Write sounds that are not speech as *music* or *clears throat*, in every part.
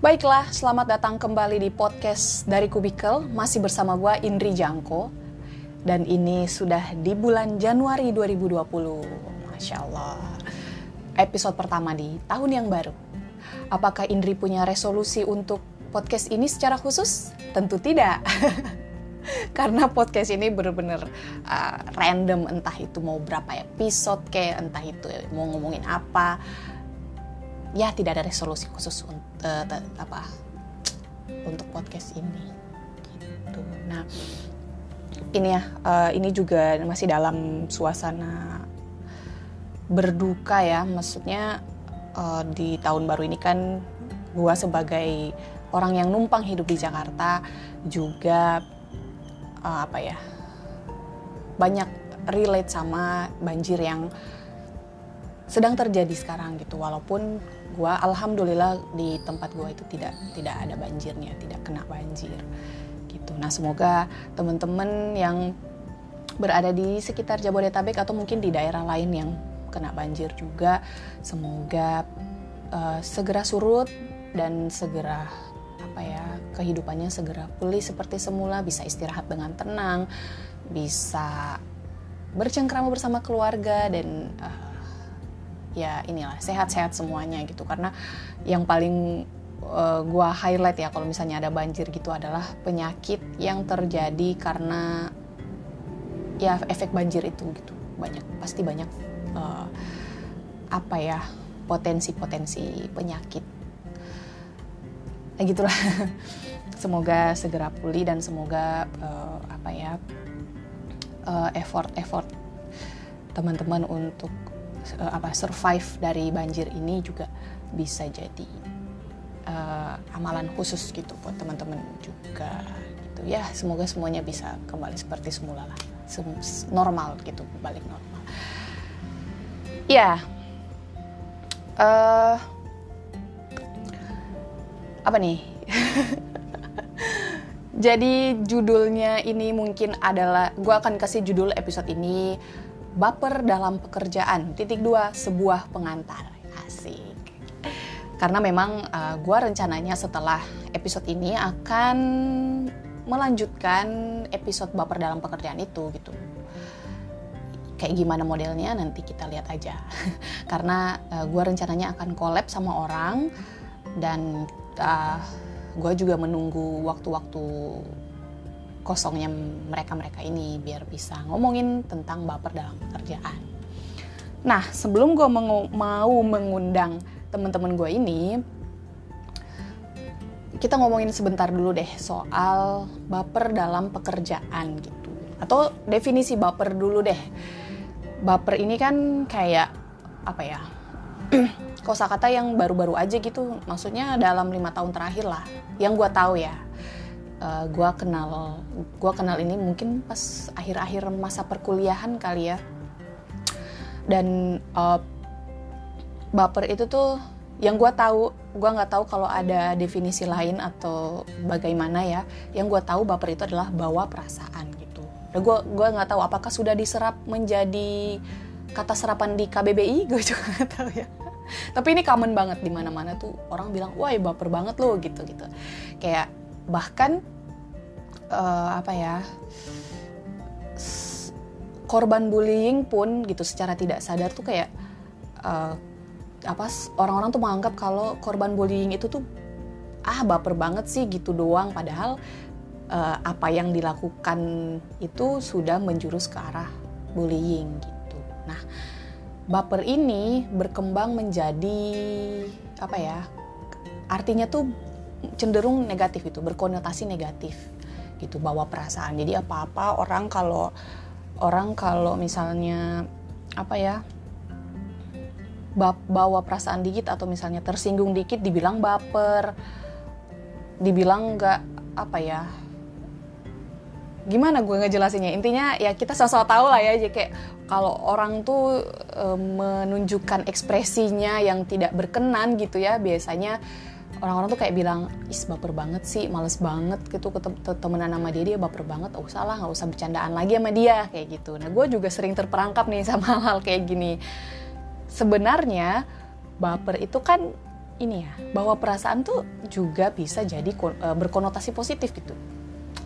Baiklah, selamat datang kembali di podcast dari Kubikel. Masih bersama gue Indri Jangko. Dan ini sudah di bulan Januari 2020. Masya Allah. Episode pertama di tahun yang baru. Apakah Indri punya resolusi untuk podcast ini secara khusus? Tentu tidak. *laughs* Karena podcast ini bener-bener uh, random, entah itu mau berapa episode kayak, entah itu mau ngomongin apa ya tidak ada resolusi khusus untuk uh, apa untuk podcast ini. Gitu. Nah ini ya uh, ini juga masih dalam suasana berduka ya. Maksudnya uh, di tahun baru ini kan gua sebagai orang yang numpang hidup di Jakarta juga uh, apa ya banyak relate sama banjir yang sedang terjadi sekarang gitu. Walaupun gue alhamdulillah di tempat gue itu tidak tidak ada banjirnya tidak kena banjir gitu. Nah semoga teman-teman yang berada di sekitar Jabodetabek atau mungkin di daerah lain yang kena banjir juga semoga uh, segera surut dan segera apa ya kehidupannya segera pulih seperti semula bisa istirahat dengan tenang bisa bercengkrama bersama keluarga dan uh, ya inilah sehat-sehat semuanya gitu. Karena yang paling uh, gua highlight ya kalau misalnya ada banjir gitu adalah penyakit yang terjadi karena ya efek banjir itu gitu. Banyak pasti banyak uh, apa ya potensi-potensi penyakit. Nah gitulah. *laughs* Semoga segera pulih dan semoga uh, apa ya uh, effort effort teman-teman untuk uh, apa survive dari banjir ini juga bisa jadi uh, amalan khusus gitu buat teman-teman juga gitu. Ya semoga semuanya bisa kembali seperti semula lah. Sem normal gitu balik normal. Ya uh, apa nih? *laughs* Jadi judulnya ini mungkin adalah gue akan kasih judul episode ini baper dalam pekerjaan. Titik dua, sebuah pengantar. Asik. Karena memang uh, eh, gue rencananya setelah episode ini akan melanjutkan episode baper dalam pekerjaan itu gitu. Kayak gimana modelnya nanti kita lihat aja. *laughs* Karena uh, eh, gue rencananya akan collab sama orang dan uh, eh, gue juga menunggu waktu-waktu kosongnya mereka-mereka ini biar bisa ngomongin tentang baper dalam pekerjaan. Nah, sebelum gue mau mengundang teman-teman gue ini, kita ngomongin sebentar dulu deh soal baper dalam pekerjaan gitu. Atau definisi baper dulu deh. Baper ini kan kayak apa ya? *clears throat* kosakata yang baru-baru aja gitu. Maksudnya dalam lima tahun terakhir lah. Yang gue tahu ya uh, eh, gue kenal gue kenal ini mungkin pas akhir-akhir masa perkuliahan kali ya. Dan uh, baper itu tuh yang gue tahu gue nggak tahu kalau ada definisi lain atau bagaimana ya. Yang gue tahu baper itu adalah bawa perasaan gitu. Dan gue gue nggak tahu apakah sudah diserap menjadi kata serapan di KBBI *laughs* gue juga nggak tahu ya. Tapi ini common banget di mana-mana tuh orang bilang wah baper banget lo gitu gitu kayak bahkan uh, apa ya korban bullying pun gitu secara tidak sadar tuh kayak uh, apa orang-orang tuh menganggap kalau korban bullying itu tuh ah baper banget sih gitu doang padahal uh, apa yang dilakukan itu sudah menjurus ke arah bullying gitu. Nah, baper ini berkembang menjadi apa ya? Artinya tuh cenderung negatif itu berkonotasi negatif gitu bawa perasaan. Jadi apa-apa orang kalau orang kalau misalnya apa ya bawa perasaan dikit atau misalnya tersinggung dikit dibilang baper dibilang nggak apa ya gimana gue ngejelasinnya? Intinya ya kita sama-sama tahu lah ya kayak kalau orang tuh e, menunjukkan ekspresinya yang tidak berkenan gitu ya biasanya orang-orang tuh kayak bilang is baper banget sih males banget gitu temenan sama dia dia baper banget oh salah nggak usah bercandaan lagi sama dia kayak gitu. Nah gue juga sering terperangkap nih *laughs* sama hal-hal kayak gini. Sebenarnya baper itu kan ini ya bahwa perasaan tuh juga bisa jadi uh, berkonotasi positif gitu.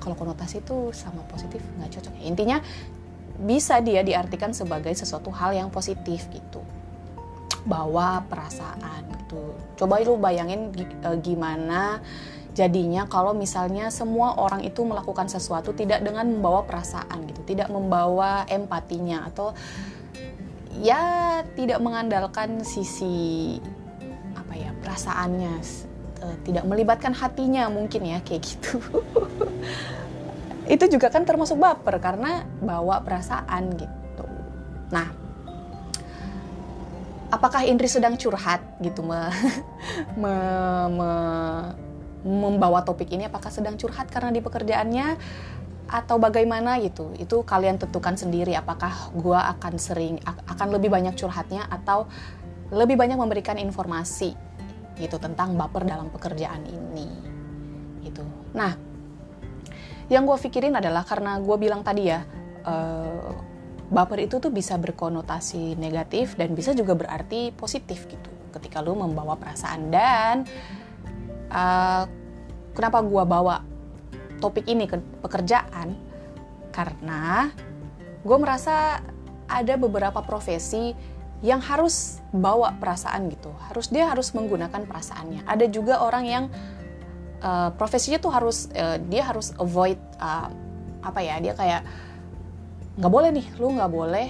Kalau konotasi itu sama positif nggak cocok. Ya. intinya bisa dia diartikan sebagai sesuatu hal yang positif gitu bawa perasaan gitu. Coba lu bayangin uh, gimana jadinya kalau misalnya semua orang itu melakukan sesuatu tidak dengan membawa perasaan gitu tidak membawa empatinya atau ya tidak mengandalkan sisi apa ya perasaannya uh, tidak melibatkan hatinya mungkin ya kayak gitu. *laughs* Itu juga kan termasuk baper karena bawa perasaan gitu. Nah apakah Indri sedang curhat gitu me, *laughs* me, me, membawa topik ini apakah sedang curhat karena di pekerjaannya atau bagaimana gitu? Itu kalian tentukan sendiri apakah gua akan sering akan lebih banyak curhatnya atau lebih banyak memberikan informasi gitu tentang baper dalam pekerjaan ini gitu. Nah yang gue pikirin adalah karena gue bilang tadi ya uh, baper itu tuh bisa berkonotasi negatif dan bisa juga berarti positif gitu ketika lu membawa perasaan dan uh, kenapa gue bawa topik ini ke pekerjaan karena gue merasa ada beberapa profesi yang harus bawa perasaan gitu. Harus dia harus menggunakan perasaannya. Ada juga orang yang uh, profesinya tuh harus uh, dia harus avoid uh, apa ya? Dia kayak nggak boleh nih, lu nggak boleh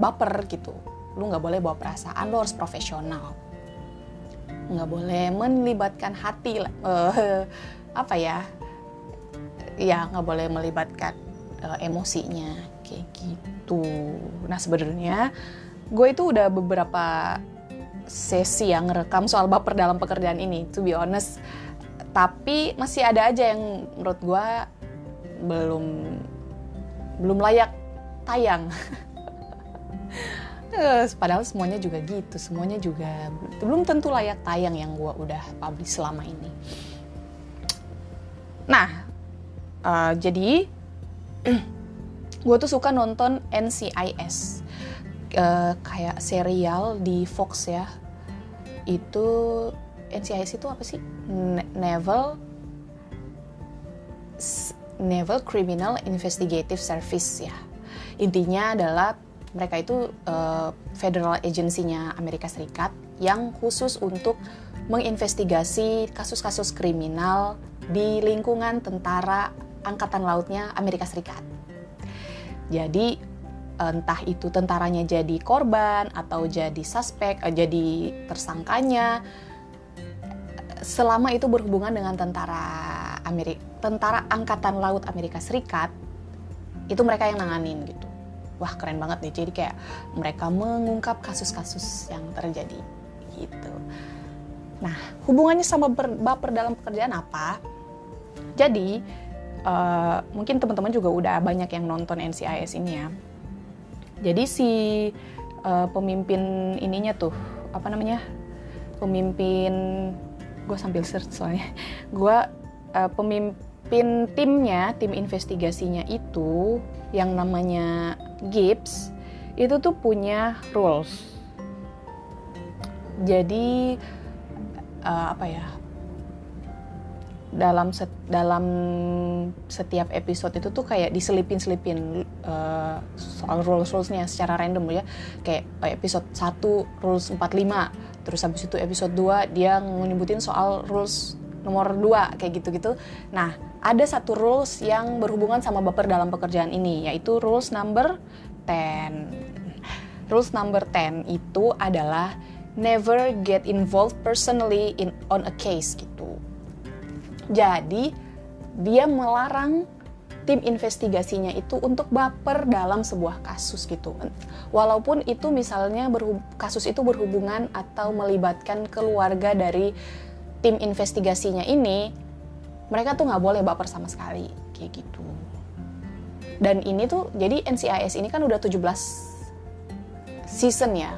baper gitu. Lu nggak boleh bawa perasaan, lu harus profesional. Nggak boleh melibatkan hati uh, apa ya? Ya nggak boleh melibatkan uh, emosinya kayak gitu. Nah sebenarnya gue itu udah beberapa sesi yang rekam soal baper dalam pekerjaan ini, to be honest. Tapi masih ada aja yang menurut gue belum belum layak tayang. *laughs* Eh, padahal semuanya juga gitu, semuanya juga belum tentu layak tayang yang gue udah publish selama ini. Nah, uh, jadi *clears throat* gue tuh suka nonton NCIS uh, kayak serial di Fox ya itu NCIS itu apa sih Naval Naval Criminal Investigative Service ya intinya adalah mereka itu uh, federal agency-nya Amerika Serikat yang khusus untuk menginvestigasi kasus-kasus kriminal di lingkungan tentara angkatan lautnya Amerika Serikat. Jadi entah itu tentaranya jadi korban atau jadi suspek, eh, jadi tersangkanya selama itu berhubungan dengan tentara Amerika, tentara angkatan laut Amerika Serikat itu mereka yang nanganin gitu. Wah, keren banget nih. Jadi kayak mereka mengungkap kasus-kasus yang terjadi gitu. Nah, hubungannya sama baper dalam pekerjaan apa? Jadi, uh, mungkin teman-teman juga udah banyak yang nonton NCIS ini ya jadi si uh, pemimpin ininya tuh apa namanya pemimpin gue sambil search soalnya. *laughs* Gue uh, pemimpin timnya tim investigasinya itu yang namanya Gibbs itu tuh punya rules. Jadi uh, apa ya dalam set, dalam setiap episode itu tuh kayak diselipin-selipin uh, soal rules-rulesnya secara random ya. Kayak episode 1 rules 45 terus habis itu episode 2 dia nyebutin soal rules nomor 2 kayak gitu-gitu. Nah ada satu rules yang berhubungan sama baper dalam pekerjaan ini yaitu rules number 10 rules number 10 itu adalah never get involved personally in on a case gitu. Jadi dia melarang tim investigasinya itu untuk baper dalam sebuah kasus gitu. Walaupun itu misalnya kasus itu berhubungan atau melibatkan keluarga dari tim investigasinya ini, mereka tuh nggak boleh baper sama sekali kayak gitu. Dan ini tuh jadi NCIS ini kan udah 17 season ya.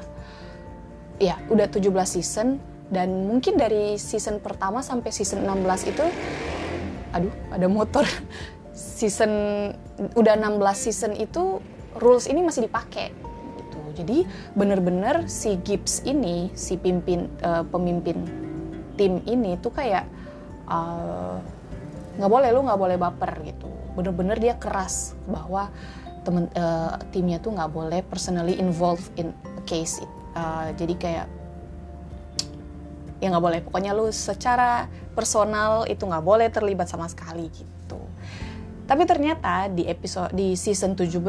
Ya, udah 17 season dan mungkin dari season pertama sampai season 16 itu aduh ada motor season udah 16 season itu rules ini masih dipakai gitu. Jadi bener-bener si Gibbs ini si pimpin uh, pemimpin tim ini tuh kayak uh, nggak boleh lu nggak boleh baper gitu. Bener-bener dia keras bahwa temen uh, timnya tuh nggak boleh personally involved in a case uh, jadi kayak ya nggak boleh. Pokoknya lu secara personal itu nggak boleh terlibat sama sekali gitu tapi ternyata di episode di season 17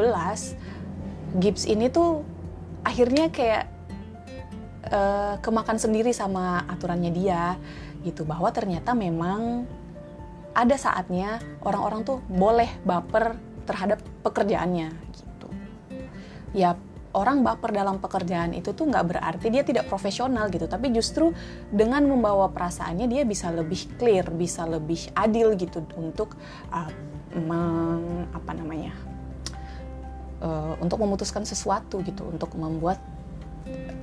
Gibbs ini tuh akhirnya kayak uh, kemakan sendiri sama aturannya dia gitu bahwa ternyata memang ada saatnya orang-orang tuh boleh baper terhadap pekerjaannya gitu. Ya orang baper dalam pekerjaan itu tuh nggak berarti dia tidak profesional gitu, tapi justru dengan membawa perasaannya dia bisa lebih clear, bisa lebih adil gitu untuk uh, meng, apa namanya, uh, untuk memutuskan sesuatu gitu, untuk membuat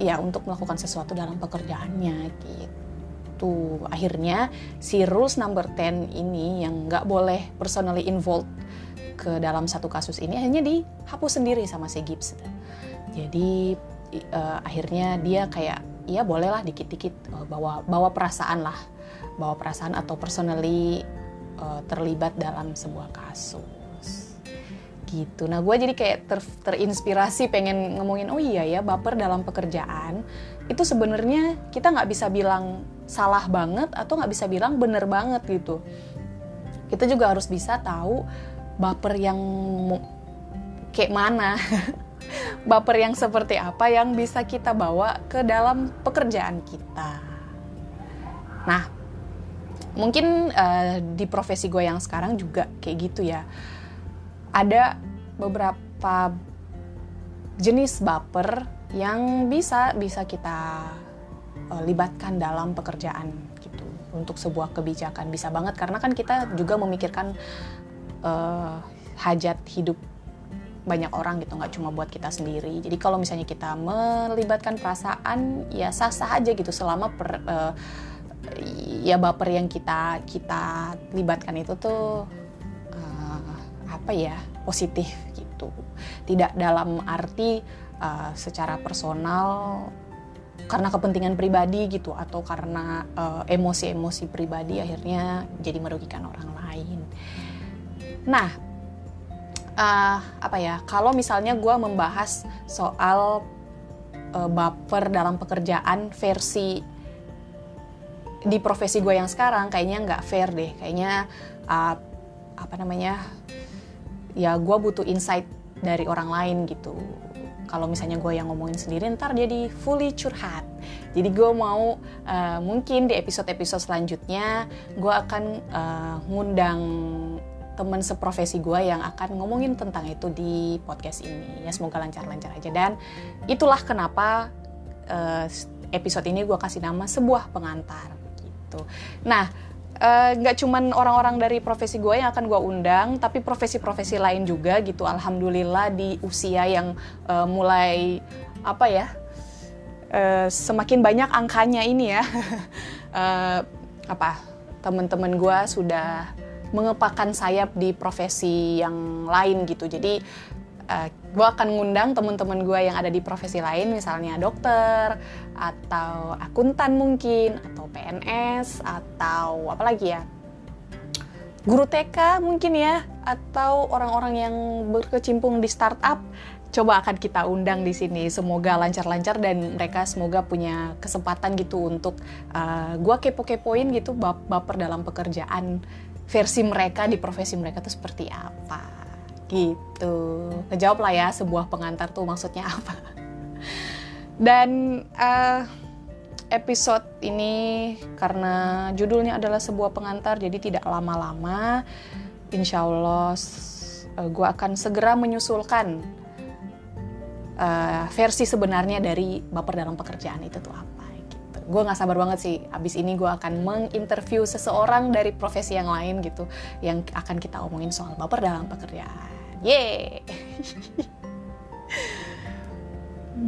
ya untuk melakukan sesuatu dalam pekerjaannya gitu. Akhirnya si rules number 10 ini yang nggak boleh personally involved ke dalam satu kasus ini akhirnya dihapus sendiri sama si Gibbs. Jadi uh, akhirnya dia kayak ya bolehlah dikit-dikit uh, bawa bawa perasaan lah. Bawa perasaan atau personally uh, terlibat dalam sebuah kasus. Gitu. Nah gue jadi kayak ter, terinspirasi pengen ngomongin oh iya ya baper dalam pekerjaan itu sebenarnya kita nggak bisa bilang salah banget atau nggak bisa bilang bener banget gitu. Kita juga harus bisa tahu baper yang kayak mana *laughs* baper yang seperti apa yang bisa kita bawa ke dalam pekerjaan kita. Nah mungkin uh, di profesi gue yang sekarang juga kayak gitu ya. Ada beberapa jenis baper yang bisa bisa kita uh, libatkan dalam pekerjaan gitu. Untuk sebuah kebijakan bisa banget. Karena kan kita juga memikirkan uh, hajat hidup banyak orang gitu. Nggak cuma buat kita sendiri. Jadi kalau misalnya kita melibatkan perasaan ya sah sah aja gitu. Selama per, uh, ya baper yang kita kita libatkan itu tuh uh, apa ya positif gitu tidak dalam arti uh, secara personal karena kepentingan pribadi gitu atau karena emosi emosi-emosi pribadi akhirnya jadi merugikan orang lain. Nah, uh, apa ya? Kalau misalnya gue membahas soal uh, baper dalam pekerjaan versi di profesi gue yang sekarang, kayaknya nggak fair deh. Kayaknya uh, apa namanya? Ya gue butuh insight dari orang lain gitu kalau misalnya gue yang ngomongin sendiri ntar jadi fully curhat jadi gue mau uh, mungkin di episode-episode selanjutnya gue akan uh, ngundang teman seprofesi gue yang akan ngomongin tentang itu di podcast ini ya semoga lancar-lancar aja dan itulah kenapa uh, episode ini gue kasih nama sebuah pengantar gitu nah Eh, nggak uh, cuman orang-orang dari profesi gue yang akan gue undang, tapi profesi-profesi lain juga gitu. Alhamdulillah di usia yang uh, mulai apa ya, uh, semakin banyak angkanya ini ya, uh, *laughs* apa teman-teman gue sudah mengepakkan sayap di profesi yang lain gitu. Jadi uh, gue akan ngundang teman-teman gue yang ada di profesi lain misalnya dokter atau akuntan mungkin atau PNS atau apa lagi ya? Guru TK mungkin ya atau orang-orang yang berkecimpung di startup. Coba akan kita undang di sini. Semoga lancar-lancar dan mereka semoga punya kesempatan gitu untuk uh, gue kepo-kepoin gitu baper dalam pekerjaan versi mereka di profesi mereka tuh seperti apa gitu. Ngejawab lah ya sebuah pengantar tuh maksudnya apa. Dan uh, episode ini karena judulnya adalah sebuah pengantar jadi tidak lama-lama insya Allah uh, gue akan segera menyusulkan uh, versi sebenarnya dari baper dalam pekerjaan itu tuh apa gitu. Gue nggak sabar banget sih abis ini gue akan menginterview seseorang dari profesi yang lain gitu yang akan kita omongin soal baper dalam pekerjaan Yeay.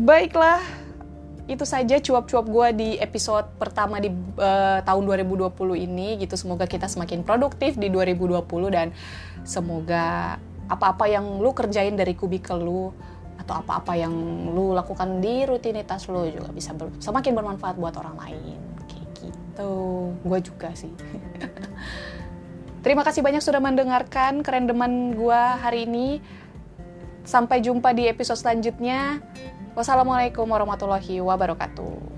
Baiklah, itu saja cuap-cuap gue di episode pertama di uh, tahun 2020 ini gitu. Semoga kita semakin produktif di 2020 dan semoga apa-apa yang lu kerjain dari kubikel lu atau apa-apa yang lu lakukan di rutinitas lu juga bisa ber, semakin bermanfaat buat orang lain kayak gitu gue juga sih *laughs* terima kasih banyak sudah mendengarkan kerendeman gue hari ini. Sampai jumpa di episode selanjutnya. Wassalamualaikum warahmatullahi wabarakatuh